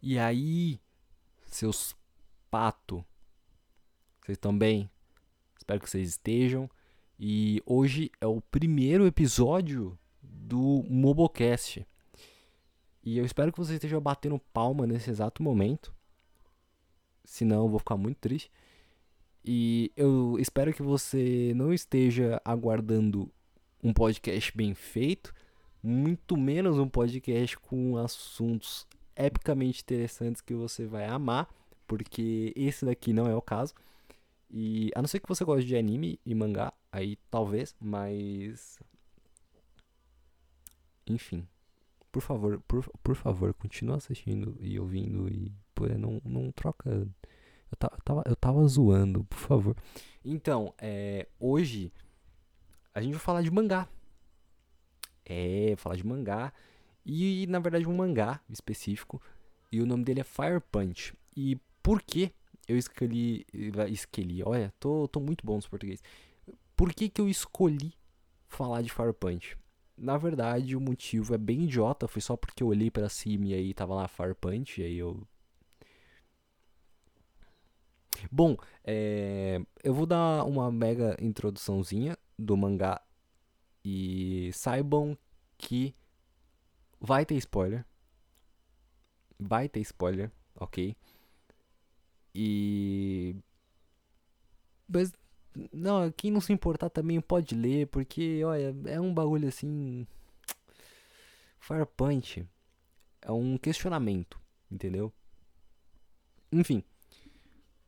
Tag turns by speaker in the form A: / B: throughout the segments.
A: E aí, seus pato, vocês estão bem? Espero que vocês estejam. E hoje é o primeiro episódio do Mobocast. E eu espero que você esteja batendo palma nesse exato momento. Senão eu vou ficar muito triste. E eu espero que você não esteja aguardando um podcast bem feito, muito menos um podcast com assuntos epicamente interessantes que você vai amar, porque esse daqui não é o caso. E a não ser que você goste de anime e mangá, aí talvez, mas enfim. Por favor, por, por favor, continua assistindo e ouvindo e pô, não, não troca. Eu tava, eu tava, eu tava zoando, por favor. Então, é, hoje a gente vai falar de mangá. É, falar de mangá. E na verdade um mangá específico. E o nome dele é Fire Punch. E por que eu escolhi. Escolhi, olha, tô, tô muito bom nos português. Por que, que eu escolhi falar de Fire Punch? Na verdade, o motivo é bem idiota. Foi só porque eu olhei para cima e aí tava lá Fire Punch. E aí eu. Bom, é, eu vou dar uma mega introduçãozinha do mangá. E saibam que vai ter spoiler. Vai ter spoiler, ok? E. Mas. Não, quem não se importar também pode ler, porque, olha, é um bagulho assim. Fire Punch é um questionamento, entendeu? Enfim.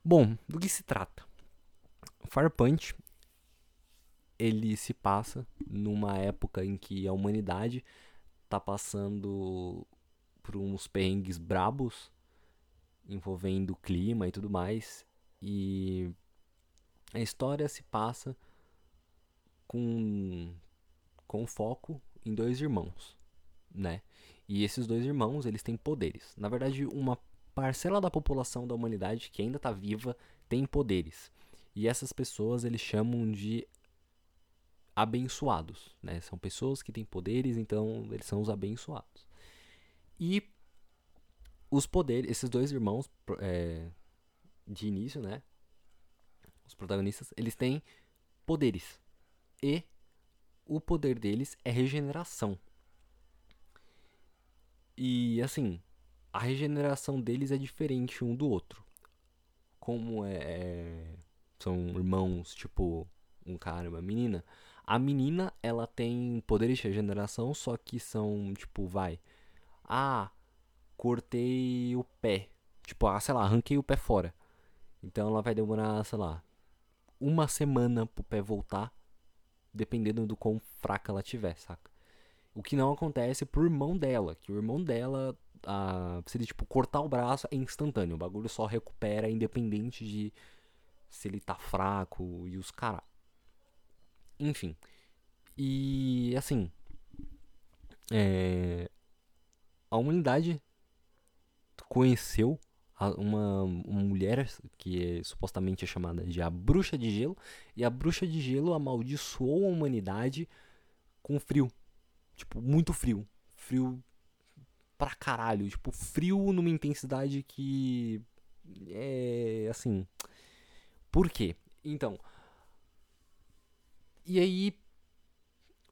A: Bom, do que se trata? Fire Punch ele se passa numa época em que a humanidade tá passando por uns perrengues brabos envolvendo o clima e tudo mais. E a história se passa com, com foco em dois irmãos, né? E esses dois irmãos, eles têm poderes. Na verdade, uma parcela da população da humanidade que ainda está viva tem poderes. E essas pessoas eles chamam de abençoados, né? São pessoas que têm poderes, então eles são os abençoados. E os poderes, esses dois irmãos é, de início, né? Os protagonistas, eles têm poderes. E o poder deles é regeneração. E assim, a regeneração deles é diferente um do outro. Como é, é são irmãos, tipo, um cara e uma menina, a menina, ela tem poderes de regeneração, só que são, tipo, vai. Ah, cortei o pé. Tipo, ah, sei lá, arranquei o pé fora. Então ela vai demorar, sei lá, uma semana pro pé voltar, dependendo do quão fraca ela tiver, saca? O que não acontece pro irmão dela, que o irmão dela, ah, se ele, tipo, cortar o braço é instantâneo. O bagulho só recupera independente de se ele tá fraco e os caras. Enfim. E assim. É, a humanidade conheceu uma, uma mulher que é, supostamente é chamada de a Bruxa de Gelo. E a Bruxa de Gelo amaldiçoou a humanidade com frio. Tipo, muito frio. Frio pra caralho. Tipo, frio numa intensidade que. É. Assim. Por quê? Então, e aí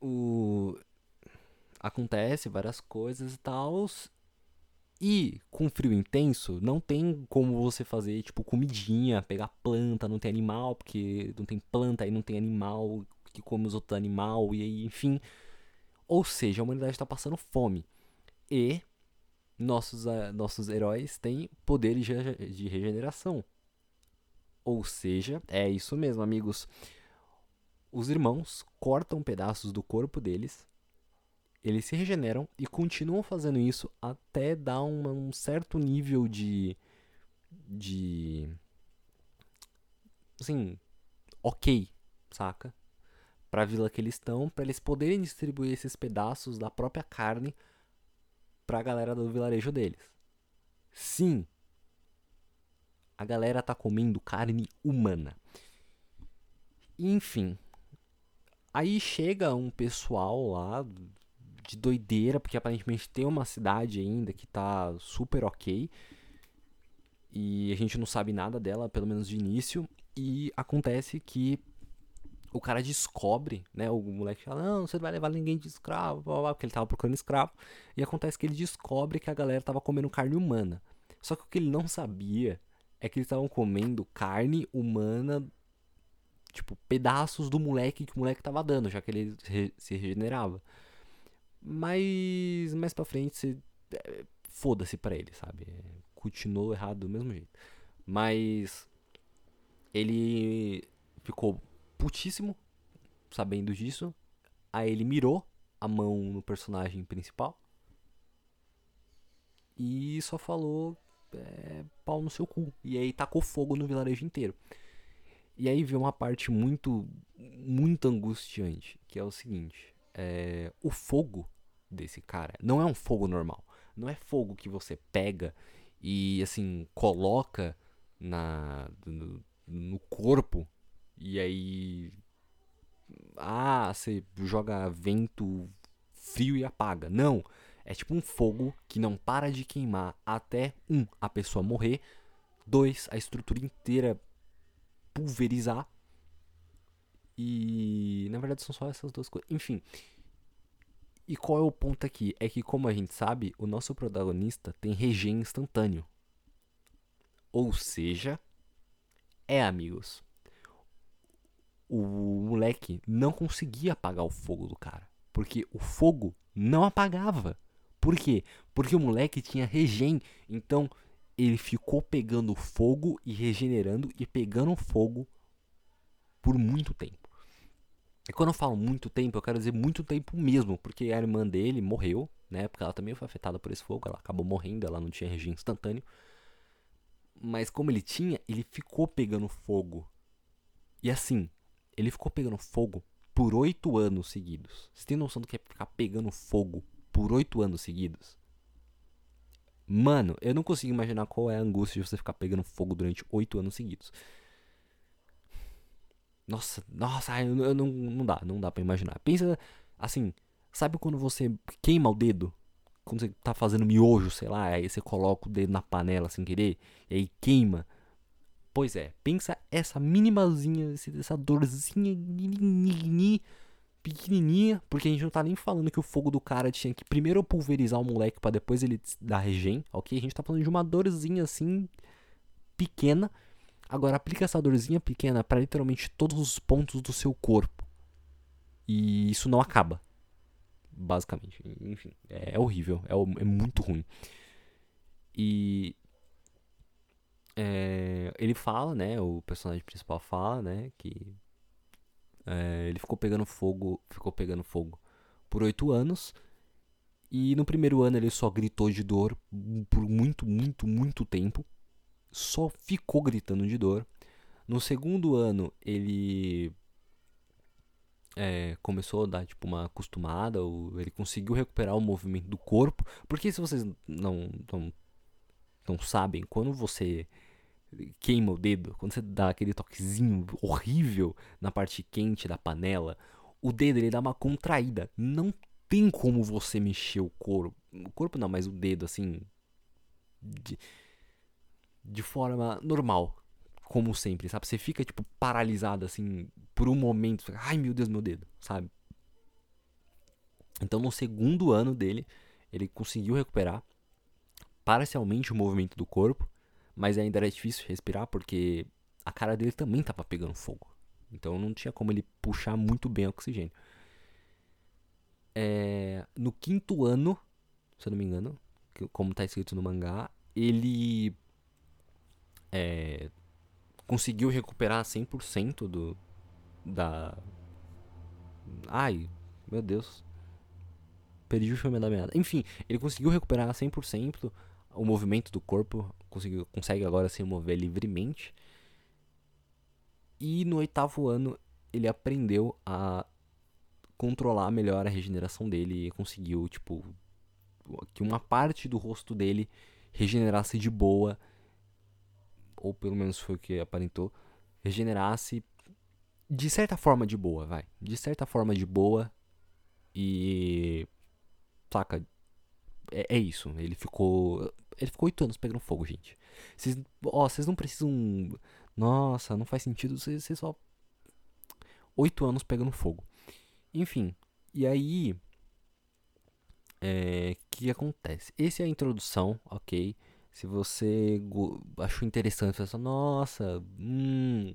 A: o acontece várias coisas e tal. E com frio intenso, não tem como você fazer, tipo, comidinha, pegar planta, não tem animal, porque não tem planta, aí não tem animal que come os outros animais, e aí, enfim. Ou seja, a humanidade está passando fome. E nossos, uh, nossos heróis têm poderes de regeneração. Ou seja, é isso mesmo, amigos. Os irmãos cortam pedaços do corpo deles, eles se regeneram e continuam fazendo isso até dar um certo nível de. de. assim. ok, saca? Pra vila que eles estão, para eles poderem distribuir esses pedaços da própria carne pra galera do vilarejo deles. Sim, a galera tá comendo carne humana. Enfim, Aí chega um pessoal lá de doideira, porque aparentemente tem uma cidade ainda que tá super ok. E a gente não sabe nada dela, pelo menos de início. E acontece que o cara descobre, né? O moleque fala, não, você não vai levar ninguém de escravo, blá, blá, porque ele tava procurando escravo. E acontece que ele descobre que a galera tava comendo carne humana. Só que o que ele não sabia é que eles estavam comendo carne humana, tipo, pedaços do moleque que o moleque tava dando, já que ele se regenerava. Mas mais pra frente, você, é, foda-se pra ele, sabe? É, continuou errado do mesmo jeito. Mas ele ficou putíssimo sabendo disso. Aí ele mirou a mão no personagem principal. E só falou é, pau no seu cu. E aí tacou fogo no vilarejo inteiro. E aí veio uma parte muito, muito angustiante, que é o seguinte: é, o fogo desse cara não é um fogo normal. Não é fogo que você pega e assim coloca na no, no corpo e aí. Ah, você joga vento frio e apaga. Não. É tipo um fogo que não para de queimar até, um, a pessoa morrer, dois, a estrutura inteira pulverizar. E na verdade são só essas duas coisas. Enfim. E qual é o ponto aqui? É que, como a gente sabe, o nosso protagonista tem regen instantâneo. Ou seja, é amigos o moleque não conseguia apagar o fogo do cara. Porque o fogo não apagava. Por quê? Porque o moleque tinha regen. Então ele ficou pegando fogo e regenerando e pegando fogo por muito tempo. E quando eu falo muito tempo, eu quero dizer muito tempo mesmo, porque a irmã dele morreu, né? Porque ela também foi afetada por esse fogo, ela acabou morrendo, ela não tinha regen instantâneo. Mas como ele tinha, ele ficou pegando fogo. E assim, ele ficou pegando fogo por oito anos seguidos. Você tem noção do que é ficar pegando fogo por oito anos seguidos? Mano, eu não consigo imaginar qual é a angústia de você ficar pegando fogo durante oito anos seguidos. Nossa, nossa, eu, eu, não, não dá, não dá pra imaginar. Pensa assim, sabe quando você queima o dedo? Quando você tá fazendo miojo, sei lá, aí você coloca o dedo na panela sem querer, e aí queima. Pois é, pensa essa minimalzinha, essa dorzinha pequenininha, porque a gente não tá nem falando que o fogo do cara tinha que primeiro pulverizar o moleque para depois ele dar regen, ok? A gente tá falando de uma dorzinha assim pequena. Agora aplica essa dorzinha pequena para literalmente todos os pontos do seu corpo. E isso não acaba. Basicamente. Enfim, é, é horrível. É, é muito ruim. E é, ele fala, né? O personagem principal fala, né? Que é, ele ficou pegando fogo, ficou pegando fogo por oito anos. E no primeiro ano ele só gritou de dor por muito, muito, muito tempo. Só ficou gritando de dor. No segundo ano ele é, começou a dar tipo uma acostumada, ou ele conseguiu recuperar o movimento do corpo. Porque se vocês não, não, não sabem, quando você queima o dedo, quando você dá aquele toquezinho horrível na parte quente da panela, o dedo ele dá uma contraída. Não tem como você mexer o corpo. O corpo não, mas o dedo assim. De, de forma normal. Como sempre, sabe? Você fica, tipo, paralisado assim por um momento. Ai meu Deus, meu dedo, sabe? Então no segundo ano dele, ele conseguiu recuperar parcialmente o movimento do corpo mas ainda era difícil respirar porque a cara dele também estava pegando fogo. Então não tinha como ele puxar muito bem o oxigênio. É, no quinto ano, se eu não me engano, como está escrito no mangá, ele é, conseguiu recuperar 100% do da ai, meu Deus. Perdi o filme da meada. Enfim, ele conseguiu recuperar 100% o movimento do corpo, consegue, consegue agora se mover livremente. E no oitavo ano ele aprendeu a controlar melhor a regeneração dele e conseguiu, tipo, que uma parte do rosto dele regenerasse de boa, ou pelo menos foi o que aparentou, regenerasse de certa forma de boa, vai. De certa forma de boa e saca? É, é isso. Ele ficou. Ele ficou oito anos pegando fogo, gente. Vocês, ó, vocês não precisam. Nossa, não faz sentido. Vocês, só. Oito anos pegando fogo. Enfim. E aí. É. Que acontece? Essa é a introdução, ok? Se você achou interessante, você fala, nossa, hum,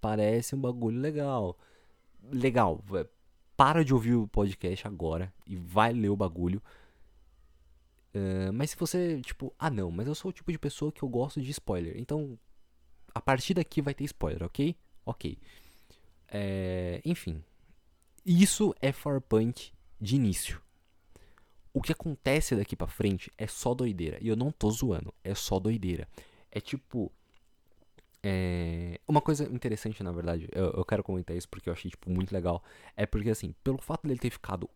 A: parece um bagulho legal. Legal, para de ouvir o podcast agora e vai ler o bagulho. Uh, mas se você, tipo, ah não, mas eu sou o tipo de pessoa que eu gosto de spoiler. Então, a partir daqui vai ter spoiler, ok? Ok. É, enfim. Isso é Farpoint de início. O que acontece daqui pra frente é só doideira. E eu não tô zoando, é só doideira. É tipo. É... Uma coisa interessante, na verdade, eu, eu, quero comentar isso porque eu achei tipo, muito legal. É porque, assim, pelo fato dele ter ficado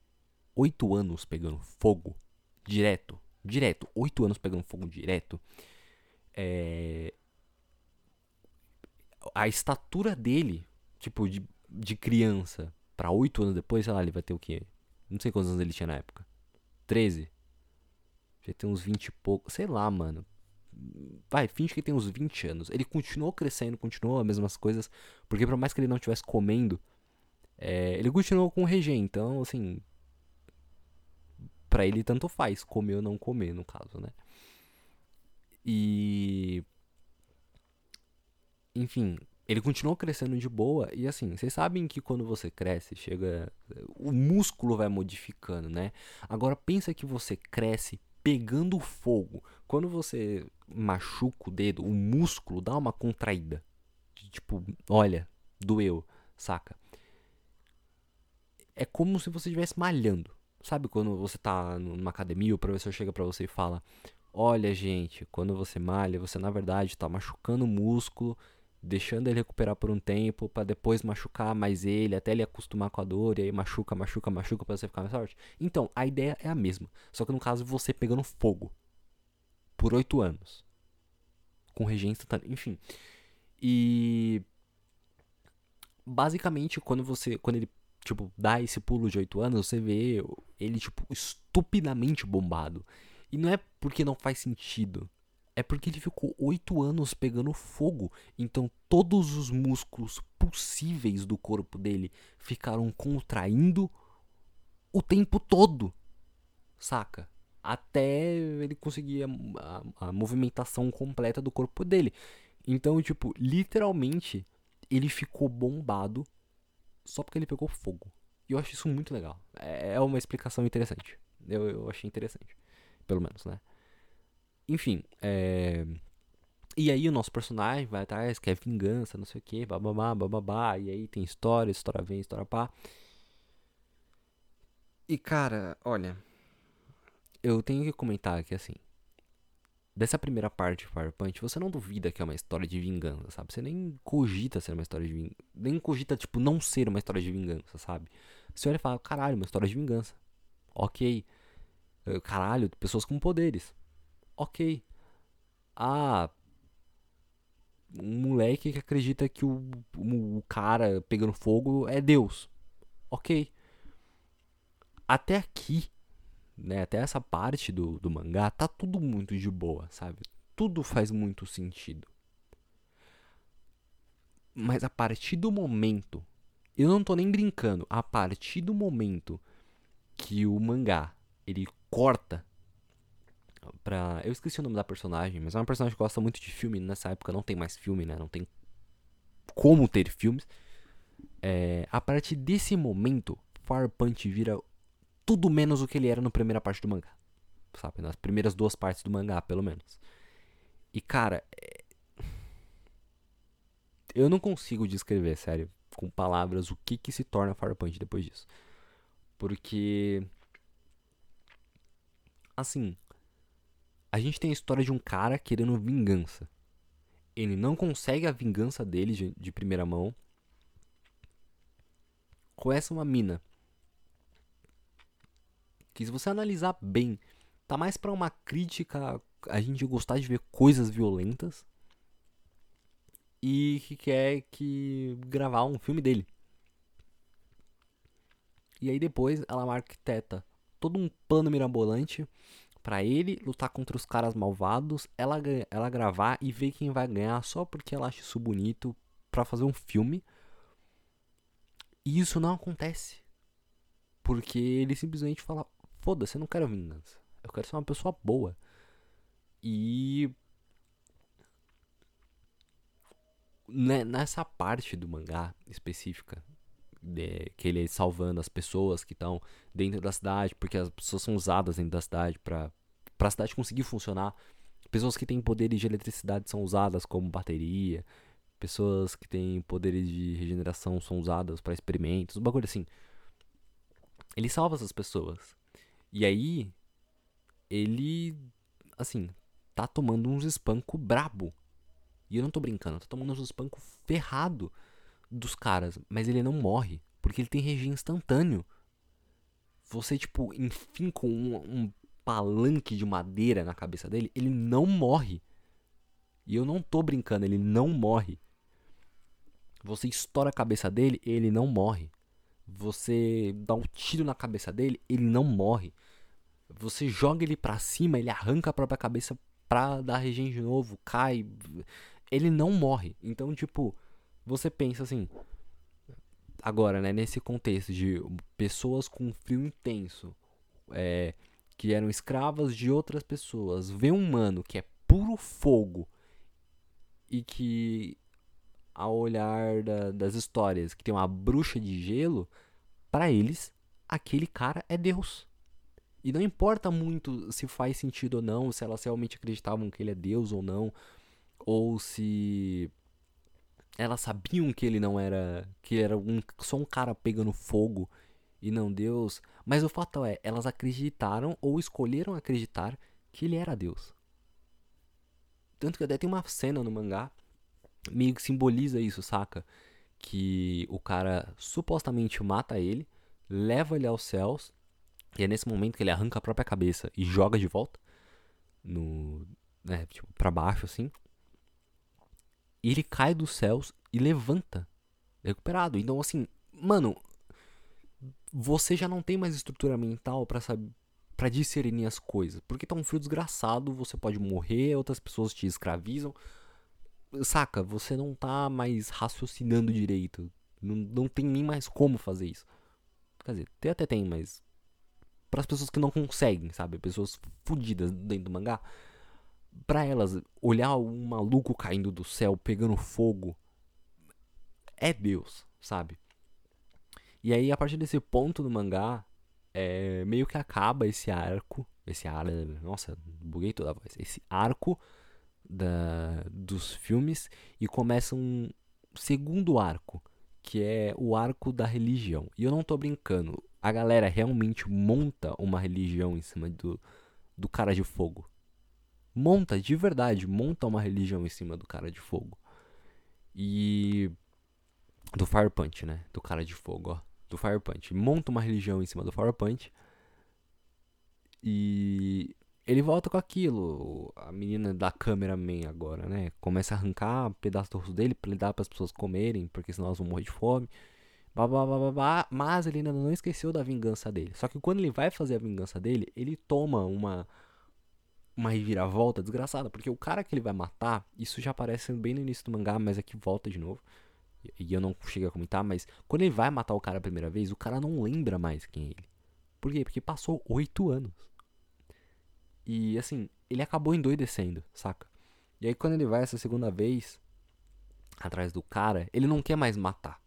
A: oito anos pegando fogo direto, direto, oito anos pegando fogo direto, é... a estatura dele, tipo, de, de criança para oito anos depois, sei lá, ele vai ter o quê? Não sei quantos anos ele tinha na época. 13. Já tem uns 20 e pouco. Sei lá, mano. Vai, finge que tem uns 20 anos. Ele continuou crescendo, continuou as mesmas coisas. Porque por mais que ele não estivesse comendo, é, ele continuou com o regém. Então, assim. Pra ele tanto faz, comer ou não comer, no caso, né? E. Enfim, ele continuou crescendo de boa e assim, vocês sabem que quando você cresce, chega o músculo vai modificando, né? Agora pensa que você cresce pegando fogo. Quando você machuca o dedo, o músculo dá uma contraída. Tipo, olha, doeu, saca? É como se você estivesse malhando. Sabe quando você tá numa academia, o professor chega para você e fala: "Olha, gente, quando você malha, você na verdade tá machucando o músculo deixando ele recuperar por um tempo para depois machucar mais ele, até ele acostumar com a dor, e aí machuca, machuca, machuca para você ficar mais forte. Então, a ideia é a mesma, só que no caso você pegando fogo por oito anos. Com regência instantânea, enfim. E basicamente quando você, quando ele tipo dá esse pulo de oito anos, você vê ele tipo estupidamente bombado. E não é porque não faz sentido é porque ele ficou oito anos pegando fogo. Então todos os músculos possíveis do corpo dele ficaram contraindo o tempo todo. Saca? Até ele conseguir a, a, a movimentação completa do corpo dele. Então, tipo, literalmente, ele ficou bombado só porque ele pegou fogo. E eu acho isso muito legal. É, é uma explicação interessante. Eu, eu achei interessante. Pelo menos, né? Enfim, é... E aí o nosso personagem vai atrás, quer vingança, não sei o que, bababá, bababá, e aí tem história, história vem, história pá. E cara, olha, eu tenho que comentar aqui assim. Dessa primeira parte de Fire Punch, você não duvida que é uma história de vingança, sabe? Você nem cogita ser uma história de vingança. Nem cogita, tipo, não ser uma história de vingança, sabe? Você olha e fala, caralho, uma história de vingança. Ok. Caralho, pessoas com poderes ok. Ah, um moleque que acredita que o, o, cara pegando fogo é Deus. Ok. Até aqui, né, até essa parte do, do mangá, tá tudo muito de boa, sabe? Tudo faz muito sentido. Mas a partir do momento, eu não tô nem brincando, a partir do momento que o mangá ele corta pra. Eu esqueci o nome da personagem, mas é uma personagem que gosta muito de filme. Nessa época não tem mais filme, né? Não tem como ter filmes. É, a partir desse momento, Fire Punch vira tudo menos o que ele era na primeira parte do mangá. Sabe? Nas primeiras duas partes do mangá, pelo menos. E cara. É... Eu não consigo descrever, sério, com palavras, o que que se torna Fire depois disso. Porque. Assim, a gente tem a história de um cara querendo vingança. Ele não consegue a vingança dele de, de primeira mão. Conhece uma mina. Que se você analisar bem, tá mais para uma crítica a gente gostar de ver coisas violentas e que quer que gravar um filme dele. E aí depois ela arquiteta todo um plano mirabolante para ele lutar contra os caras malvados, ela, ela gravar e ver quem vai ganhar só porque ela acha isso bonito para fazer um filme. E isso não acontece. Porque ele simplesmente fala: foda-se, eu não quero vingança. Eu quero ser uma pessoa boa. E. Nessa parte do mangá específica, de, que ele é salvando as pessoas que estão dentro da cidade, porque as pessoas são usadas dentro da cidade para a cidade conseguir funcionar. Pessoas que têm poderes de eletricidade são usadas como bateria. Pessoas que têm poderes de regeneração são usadas para experimentos. Um bagulho assim. Ele salva essas pessoas. E aí, ele, assim, tá tomando uns espanco brabo. E eu não tô brincando, tá tomando uns espanco ferrado dos caras. Mas ele não morre, porque ele tem regi instantâneo. Você, tipo, enfim, com um, um palanque de madeira na cabeça dele, ele não morre. E eu não tô brincando, ele não morre. Você estoura a cabeça dele, ele não morre. Você dá um tiro na cabeça dele, ele não morre. Você joga ele pra cima, ele arranca a própria cabeça pra dar regen de novo, cai. Ele não morre. Então, tipo, você pensa assim. Agora, né, nesse contexto de pessoas com frio intenso, é, que eram escravas de outras pessoas, vê um humano que é puro fogo e que ao olhar da, das histórias que tem uma bruxa de gelo, para eles aquele cara é Deus. E não importa muito se faz sentido ou não, se elas realmente acreditavam que ele é Deus ou não, ou se elas sabiam que ele não era, que era um, só um cara pegando fogo e não Deus, mas o fato é, elas acreditaram ou escolheram acreditar que ele era Deus. Tanto que até tem uma cena no mangá meio que simboliza isso, saca? Que o cara supostamente mata ele, leva ele aos céus, e é nesse momento que ele arranca a própria cabeça e joga de volta no, né, tipo, para baixo assim. E ele cai dos céus e levanta recuperado. Então assim, mano, você já não tem mais estrutura mental para saber para discernir as coisas, porque tá um frio desgraçado, você pode morrer, outras pessoas te escravizam, saca, você não tá mais raciocinando direito. Não, não tem nem mais como fazer isso. Quer dizer, até tem, mas. Para as pessoas que não conseguem, sabe? Pessoas fodidas dentro do mangá. Pra elas, olhar um maluco caindo do céu, pegando fogo. É Deus, sabe? E aí, a partir desse ponto no mangá, é, meio que acaba esse arco. Esse ar. Nossa, buguei toda a voz. Esse arco da, dos filmes e começa um segundo arco, que é o arco da religião. E eu não tô brincando, a galera realmente monta uma religião em cima do, do cara de fogo. Monta, de verdade, monta uma religião em cima do cara de fogo. E. Do Fire Punch, né? Do cara de fogo, ó. Do Fire Punch. Monta uma religião em cima do Fire Punch. E ele volta com aquilo. A menina da cameraman agora, né? Começa a arrancar um pedaço do rosto dele pra ele dar as pessoas comerem, porque senão elas vão morrer de fome. Babá, mas ele ainda não esqueceu da vingança dele. Só que quando ele vai fazer a vingança dele, ele toma uma uma reviravolta desgraçada, porque o cara que ele vai matar, isso já aparece bem no início do mangá, mas aqui volta de novo. E eu não cheguei a comentar, mas quando ele vai matar o cara a primeira vez, o cara não lembra mais quem é ele. Por quê? Porque passou oito anos. E assim, ele acabou endoidecendo, saca? E aí quando ele vai essa segunda vez atrás do cara, ele não quer mais matar.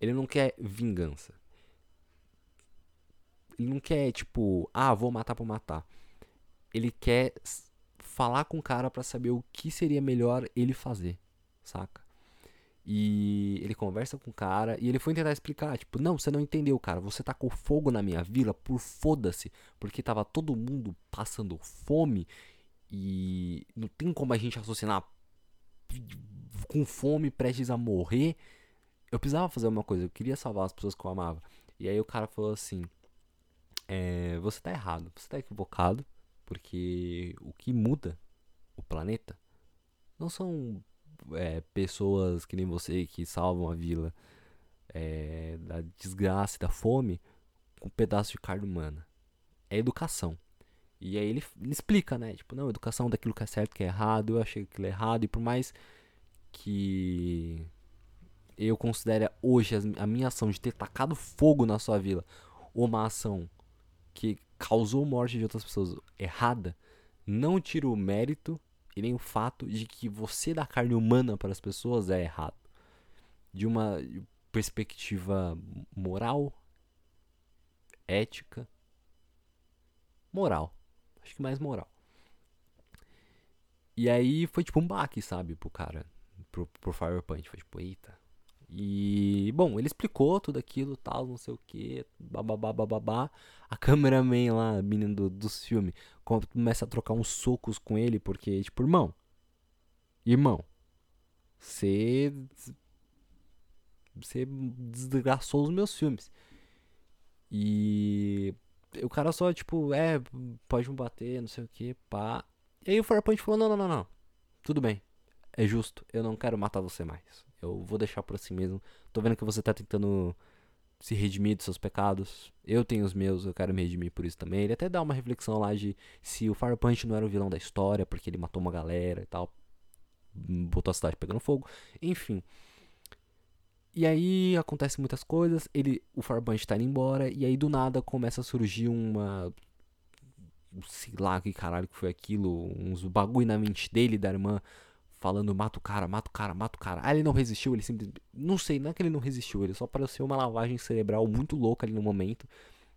A: Ele não quer vingança. Ele não quer, tipo, ah, vou matar por matar. Ele quer falar com o cara para saber o que seria melhor ele fazer, saca? E ele conversa com o cara e ele foi tentar explicar, tipo, não, você não entendeu, cara. Você tacou fogo na minha vila por foda-se, porque tava todo mundo passando fome e não tem como a gente raciocinar com fome, prestes a morrer. Eu precisava fazer uma coisa, eu queria salvar as pessoas que eu amava. E aí o cara falou assim: é, Você tá errado, você tá equivocado, porque o que muda o planeta não são é, pessoas que nem você que salvam a vila é, da desgraça e da fome com um pedaço de carne humana. é educação. E aí ele, ele explica, né? Tipo, não, educação daquilo que é certo, que é errado. Eu achei aquilo errado. E por mais que eu considere hoje a minha ação de ter tacado fogo na sua vila uma ação que causou morte de outras pessoas errada, não tira o mérito e nem o fato de que você dar carne humana para as pessoas é errado. De uma perspectiva moral, ética, moral. Acho que mais moral. E aí foi tipo um baque, sabe, pro cara, pro, pro Fire Punch. Foi tipo, eita. E, bom, ele explicou tudo aquilo, tal, não sei o que, bababá, bababá. A cameraman lá, a menina do, dos filmes, começa a trocar uns socos com ele, porque, tipo, irmão, irmão, você. Você desgraçou os meus filmes. E o cara só, tipo, é, pode me bater, não sei o que, pá. E aí o Firepoint falou: não, não, não, não. Tudo bem. É justo. Eu não quero matar você mais. Eu vou deixar por assim mesmo. Tô vendo que você tá tentando se redimir dos seus pecados. Eu tenho os meus, eu quero me redimir por isso também. Ele até dá uma reflexão lá de se o Firepunch não era o vilão da história, porque ele matou uma galera e tal. Botou a cidade pegando fogo. Enfim. E aí acontece muitas coisas, ele, o Farbunch tá indo embora, e aí do nada começa a surgir uma. Sei lá que caralho que foi aquilo, uns bagulho na mente dele, da irmã, falando mata o cara, mata o cara, mata o cara. Ah, ele não resistiu, ele simplesmente. Não sei, não é que ele não resistiu, ele só pareceu uma lavagem cerebral muito louca ali no momento.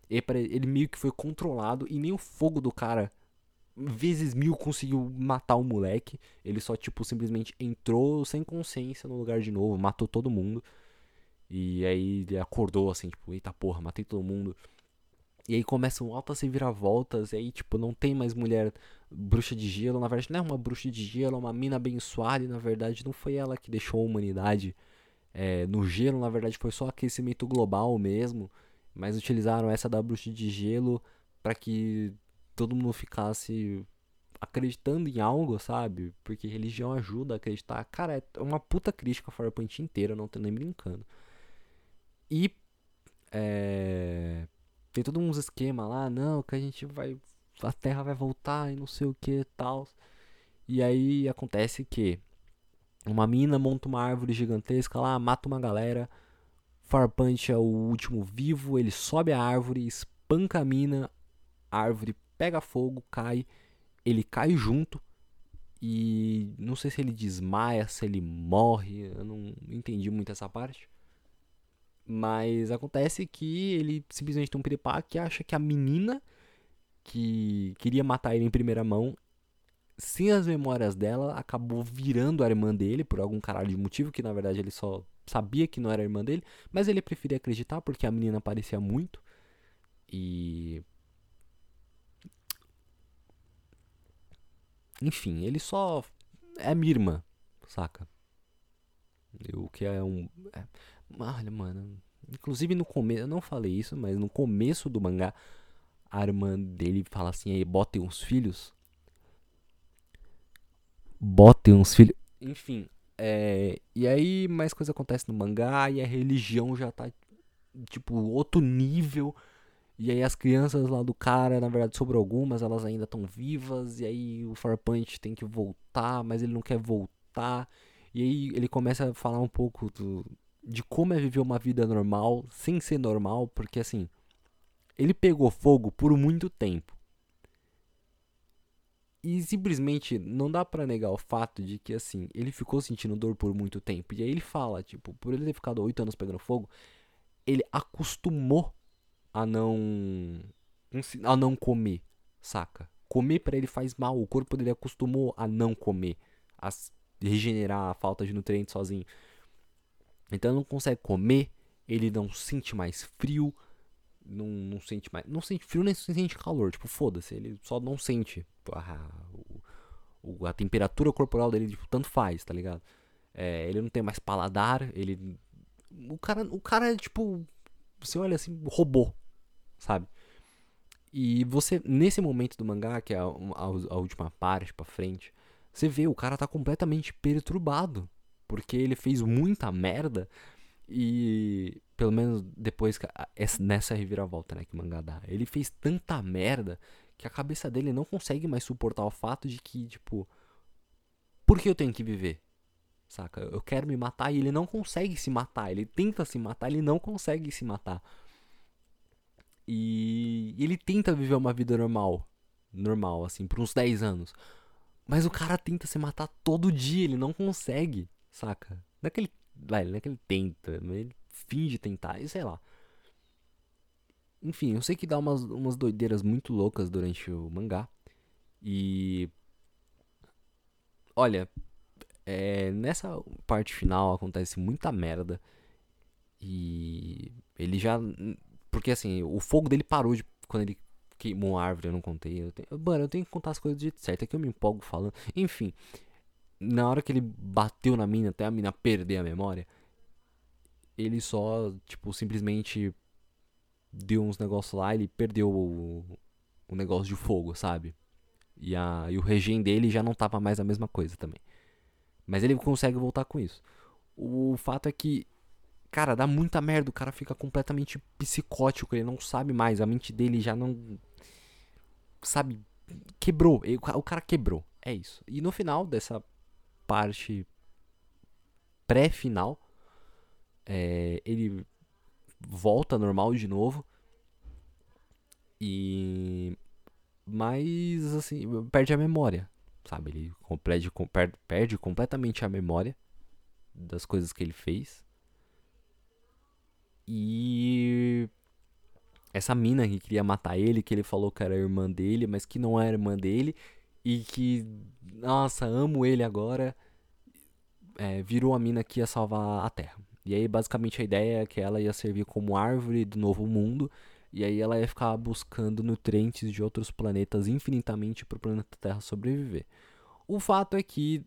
A: Ele meio que foi controlado, e nem o fogo do cara vezes mil conseguiu matar o moleque. Ele só, tipo, simplesmente entrou sem consciência no lugar de novo, matou todo mundo. E aí ele acordou assim, tipo, eita porra, matei todo mundo. E aí começam altas reviravoltas, e aí, tipo, não tem mais mulher bruxa de gelo. Na verdade, não é uma bruxa de gelo, é uma mina abençoada, e na verdade não foi ela que deixou a humanidade é, no gelo, na verdade foi só aquecimento global mesmo. Mas utilizaram essa da bruxa de gelo para que todo mundo ficasse acreditando em algo, sabe? Porque religião ajuda a acreditar. Cara, é uma puta crítica a Firepoint inteira, não tô nem brincando. E é, tem todos uns esquemas lá, não, que a gente vai. A Terra vai voltar e não sei o que tal. E aí acontece que uma mina monta uma árvore gigantesca lá, mata uma galera. Farpunch é o último vivo, ele sobe a árvore, espanca a mina, a árvore pega fogo, cai, ele cai junto. E não sei se ele desmaia, se ele morre, eu não entendi muito essa parte. Mas acontece que ele simplesmente tem um piripá que acha que a menina que queria matar ele em primeira mão, sem as memórias dela, acabou virando a irmã dele por algum caralho de motivo, que na verdade ele só sabia que não era a irmã dele, mas ele preferia acreditar porque a menina parecia muito. E. Enfim, ele só é minha irmã, saca? O que é um. É, Olha, mano. Inclusive no começo, eu não falei isso, mas no começo do mangá, a irmã dele fala assim: aí, botem uns filhos. Botem uns filhos. Enfim, é, e aí mais coisa acontece no mangá e a religião já tá tipo outro nível. E aí as crianças lá do cara, na verdade, sobre algumas, elas ainda estão vivas. E aí o Farpunch tem que voltar, mas ele não quer voltar. E aí ele começa a falar um pouco do, de como é viver uma vida normal sem ser normal, porque assim, ele pegou fogo por muito tempo. E simplesmente não dá para negar o fato de que assim, ele ficou sentindo dor por muito tempo. E aí ele fala, tipo, por ele ter ficado oito anos pegando fogo, ele acostumou a não a não comer, saca? Comer para ele faz mal, o corpo dele acostumou a não comer, a regenerar a falta de nutrientes sozinho. Então ele não consegue comer, ele não sente mais frio, não, não sente mais. Não sente frio nem sente calor. Tipo, foda-se, ele só não sente a, o, a temperatura corporal dele, tipo, tanto faz, tá ligado? É, ele não tem mais paladar, ele. O cara, o cara é tipo. Você olha assim, robô, sabe? E você, nesse momento do mangá, que é a, a, a última parte pra frente, você vê o cara tá completamente perturbado porque ele fez muita merda e pelo menos depois nessa reviravolta, né, que mangá dá, ele fez tanta merda que a cabeça dele não consegue mais suportar o fato de que, tipo, por que eu tenho que viver? Saca? Eu quero me matar e ele não consegue se matar. Ele tenta se matar, ele não consegue se matar. E ele tenta viver uma vida normal. Normal, assim, por uns 10 anos. Mas o cara tenta se matar todo dia, ele não consegue, saca? Não é vai, não é que ele tenta, mas ele finge tentar, e sei lá. Enfim, eu sei que dá umas, umas doideiras muito loucas durante o mangá. E. Olha, é, nessa parte final acontece muita merda. E ele já. Porque assim, o fogo dele parou de. Quando ele queimou a árvore, eu não contei. Eu tenho, mano, eu tenho que contar as coisas do jeito certo. É que eu me empolgo falando. Enfim, na hora que ele bateu na mina, até a mina perder a memória, ele só, tipo, simplesmente deu uns negócios lá, ele perdeu o, o negócio de fogo, sabe? E, a, e o regen dele já não tava mais a mesma coisa também. Mas ele consegue voltar com isso. O fato é que, cara, dá muita merda. O cara fica completamente psicótico. Ele não sabe mais. A mente dele já não. Sabe? Quebrou. O cara quebrou. É isso. E no final dessa parte pré-final, é, ele volta normal de novo. E. Mas, assim, perde a memória. Sabe? Ele perde completamente a memória das coisas que ele fez. E. Essa mina que queria matar ele, que ele falou que era irmã dele, mas que não era irmã dele. E que. Nossa, amo ele agora. é, virou a mina que ia salvar a Terra. E aí, basicamente, a ideia é que ela ia servir como árvore do novo mundo. E aí ela ia ficar buscando nutrientes de outros planetas infinitamente para o planeta Terra sobreviver. O fato é que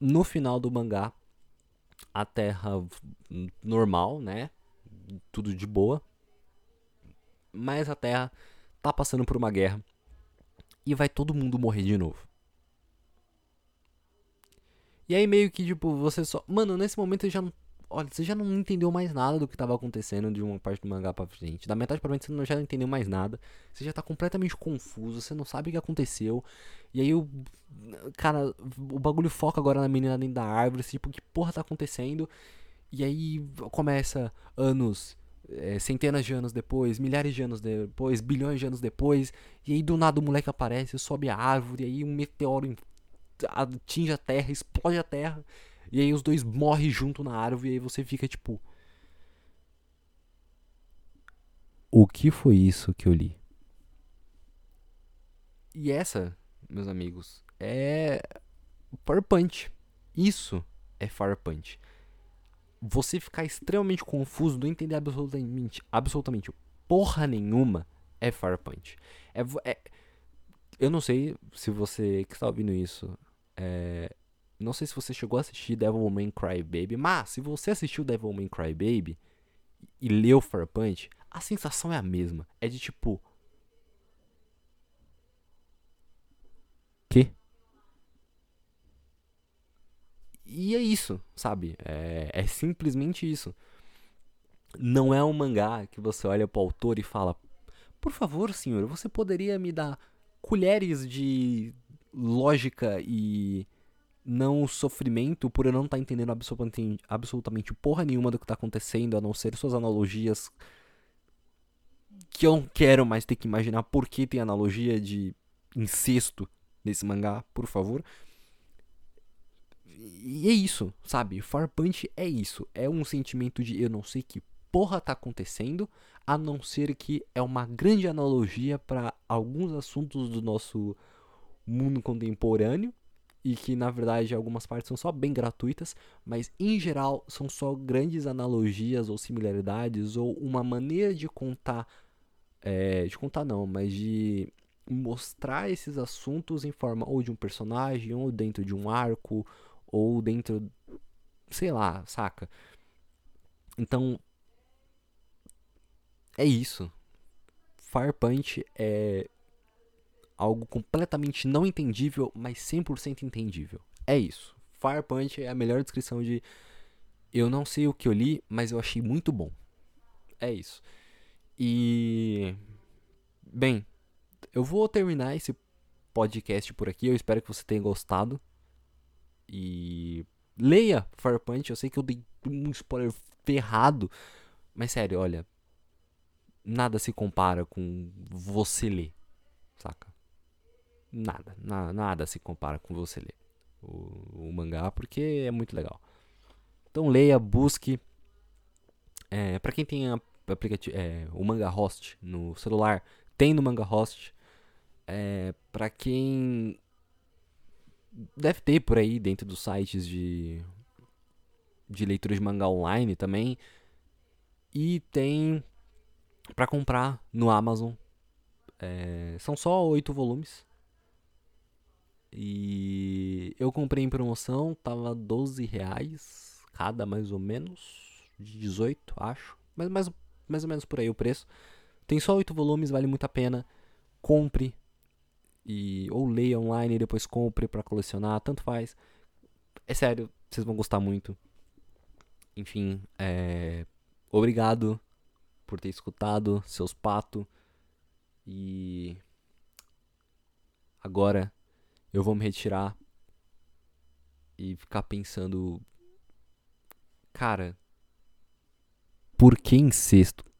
A: no final do mangá a Terra v- normal, né? Tudo de boa. Mas a Terra tá passando por uma guerra e vai todo mundo morrer de novo. E aí meio que tipo, você só, mano, nesse momento eu já não Olha, você já não entendeu mais nada do que tava acontecendo de uma parte do mangá pra frente. Da metade pra frente você não- já não entendeu mais nada. Você já tá completamente confuso, você não sabe o que aconteceu. E aí o. Cara, o bagulho foca agora na menina dentro da árvore, tipo, que porra tá acontecendo? E aí começa anos, é, centenas de anos depois, milhares de anos depois, bilhões de anos depois. E aí do nada o moleque aparece, sobe a árvore, e aí um meteoro atinge a terra, explode a terra. E aí os dois morrem junto na árvore e aí você fica tipo. O que foi isso que eu li? E essa, meus amigos, é Fire Punch. Isso é Fire Punch. Você ficar extremamente confuso, não entender absolutamente, absolutamente porra nenhuma, é Punch. É, é- eu não sei se você que está ouvindo isso é, não sei se você chegou a assistir Devilman Crybaby, mas se você assistiu Devilman Crybaby e leu Punch, a sensação é a mesma. É de tipo. Que? E é isso, sabe? É, é simplesmente isso. Não é um mangá que você olha pro autor e fala: Por favor, senhor, você poderia me dar colheres de lógica e não sofrimento por eu não estar entendendo absolutamente, absolutamente porra nenhuma do que tá acontecendo, a não ser suas analogias que eu não quero mais ter que imaginar por que tem analogia de incesto nesse mangá, por favor. E é isso, sabe? Fire Punch é isso. É um sentimento de eu não sei que porra tá acontecendo, a não ser que é uma grande analogia para alguns assuntos do nosso mundo contemporâneo e que na verdade algumas partes são só bem gratuitas, mas em geral são só grandes analogias ou similaridades ou uma maneira de contar, é, de contar não, mas de mostrar esses assuntos em forma ou de um personagem ou dentro de um arco ou dentro, sei lá, saca? Então é isso. Fire Punch é algo completamente não entendível, mas 100% entendível. É isso. Fire Punch é a melhor descrição de eu não sei o que eu li, mas eu achei muito bom. É isso. E. Bem, eu vou terminar esse podcast por aqui. Eu espero que você tenha gostado. E. Leia Fire Punch. Eu sei que eu dei um spoiler ferrado. Mas sério, olha. Nada se compara com você ler. Saca? Nada. Na, nada se compara com você ler o, o mangá. Porque é muito legal. Então leia, busque. É, para quem tem aplicativo, é, o Manga Host no celular, tem no Manga Host. É, para quem deve ter por aí dentro dos sites de de leitura de mangá online também. E tem para comprar no Amazon. É, são só oito volumes. E eu comprei em promoção, tava 12 reais cada mais ou menos. 18, acho. Mas mais, mais ou menos por aí o preço. Tem só oito volumes, vale muito a pena. Compre. E, ou leia online e depois compre para colecionar, tanto faz. É sério, vocês vão gostar muito. Enfim, é, obrigado por ter escutado, seus patos. E agora eu vou me retirar e ficar pensando, cara, por que incesto?